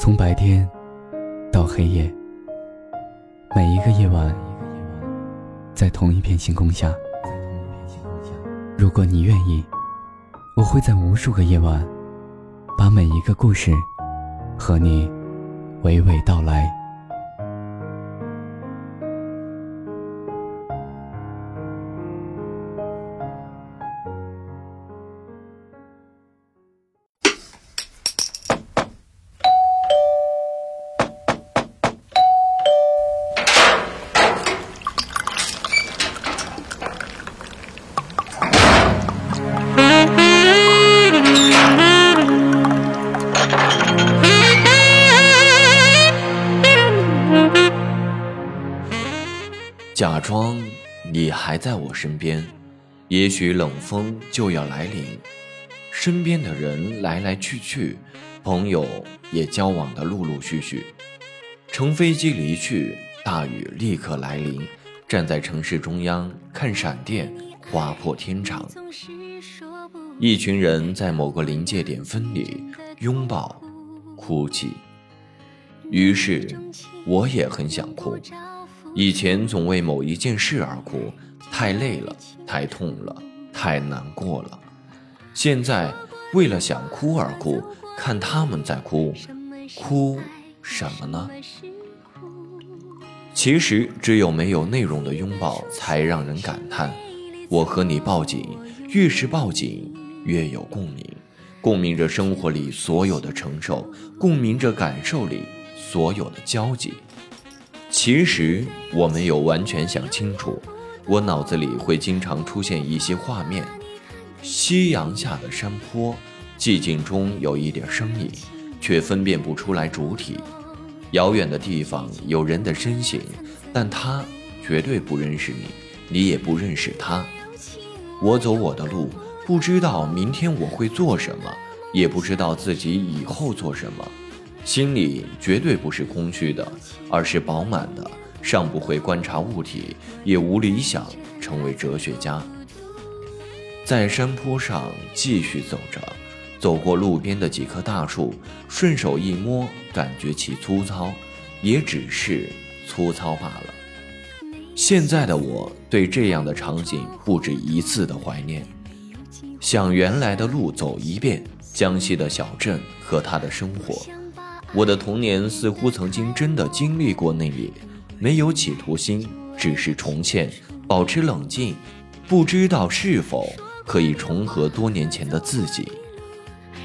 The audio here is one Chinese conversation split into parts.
从白天到黑夜，每一个夜晚，在同一片星空下。如果你愿意，我会在无数个夜晚，把每一个故事和你娓娓道来。假装你还在我身边，也许冷风就要来临。身边的人来来去去，朋友也交往的陆陆续续。乘飞机离去，大雨立刻来临。站在城市中央，看闪电划破天长。一群人在某个临界点分离，拥抱，哭泣。于是，我也很想哭。以前总为某一件事而哭，太累了，太痛了，太难过了。现在为了想哭而哭，看他们在哭，哭什么呢？其实只有没有内容的拥抱，才让人感叹。我和你抱紧，越是抱紧，越有共鸣，共鸣着生活里所有的承受，共鸣着感受里所有的交集。其实我没有完全想清楚，我脑子里会经常出现一些画面：夕阳下的山坡，寂静中有一点声音，却分辨不出来主体。遥远的地方有人的身形，但他绝对不认识你，你也不认识他。我走我的路，不知道明天我会做什么，也不知道自己以后做什么。心里绝对不是空虚的，而是饱满的。尚不会观察物体，也无理想成为哲学家。在山坡上继续走着，走过路边的几棵大树，顺手一摸，感觉其粗糙，也只是粗糙罢了。现在的我对这样的场景不止一次的怀念，想原来的路走一遍，江西的小镇和他的生活。我的童年似乎曾经真的经历过那里，没有企图心，只是重现，保持冷静，不知道是否可以重合多年前的自己。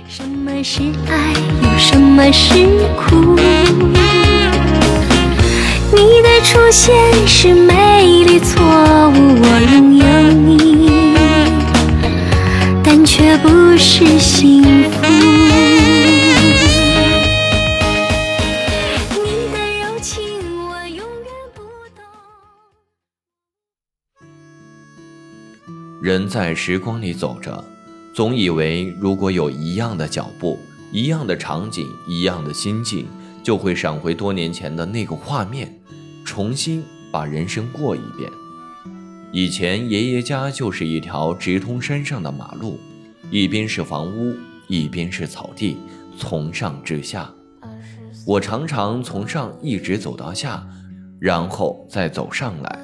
什么是爱，有什么是苦？你的出现是美丽错误，我拥有你，但却不是幸福。人在时光里走着，总以为如果有一样的脚步、一样的场景、一样的心境，就会闪回多年前的那个画面，重新把人生过一遍。以前爷爷家就是一条直通山上的马路，一边是房屋，一边是草地，从上至下。我常常从上一直走到下，然后再走上来。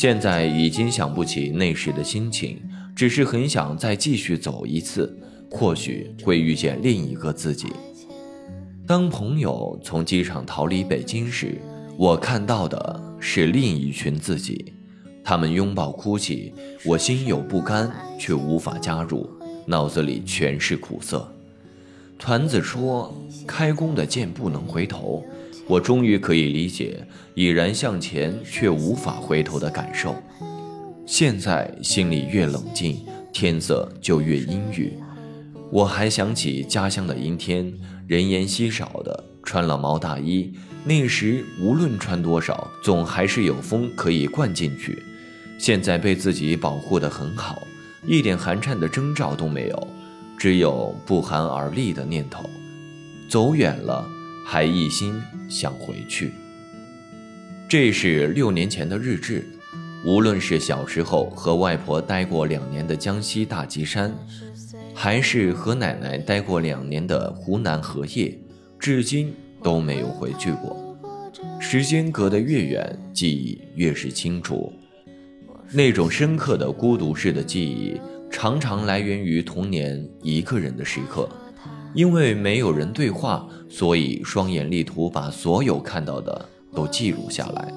现在已经想不起那时的心情，只是很想再继续走一次，或许会遇见另一个自己。当朋友从机场逃离北京时，我看到的是另一群自己，他们拥抱哭泣，我心有不甘，却无法加入，脑子里全是苦涩。团子说：“开弓的箭不能回头。”我终于可以理解已然向前却无法回头的感受。现在心里越冷静，天色就越阴郁。我还想起家乡的阴天，人烟稀少的，穿了毛大衣。那时无论穿多少，总还是有风可以灌进去。现在被自己保护得很好，一点寒颤的征兆都没有，只有不寒而栗的念头。走远了。还一心想回去。这是六年前的日志，无论是小时候和外婆待过两年的江西大吉山，还是和奶奶待过两年的湖南荷叶，至今都没有回去过。时间隔得越远，记忆越是清楚。那种深刻的孤独式的记忆，常常来源于童年一个人的时刻。因为没有人对话，所以双眼力图把所有看到的都记录下来。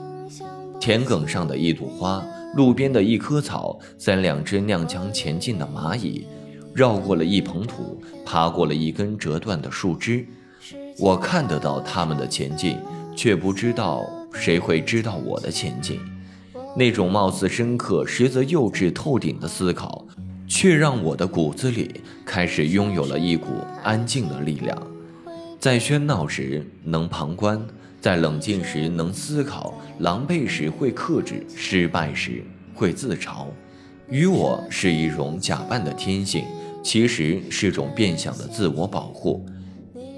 田埂上的一朵花，路边的一棵草，三两只踉跄前进的蚂蚁，绕过了一捧土，爬过了一根折断的树枝。我看得到他们的前进，却不知道谁会知道我的前进。那种貌似深刻，实则幼稚透顶的思考。却让我的骨子里开始拥有了一股安静的力量，在喧闹时能旁观，在冷静时能思考，狼狈时会克制，失败时会自嘲。与我是一种假扮的天性，其实是种变相的自我保护。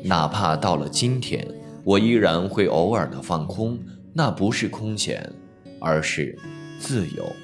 哪怕到了今天，我依然会偶尔的放空，那不是空闲，而是自由。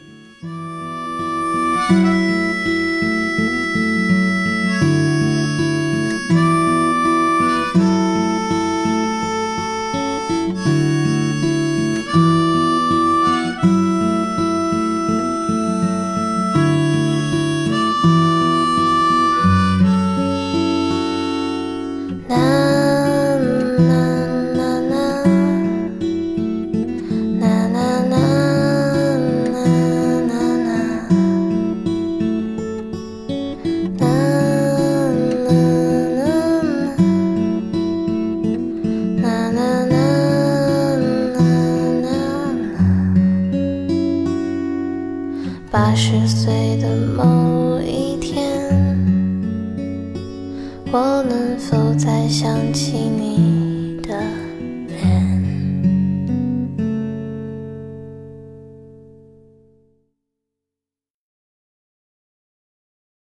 我能否再想起你。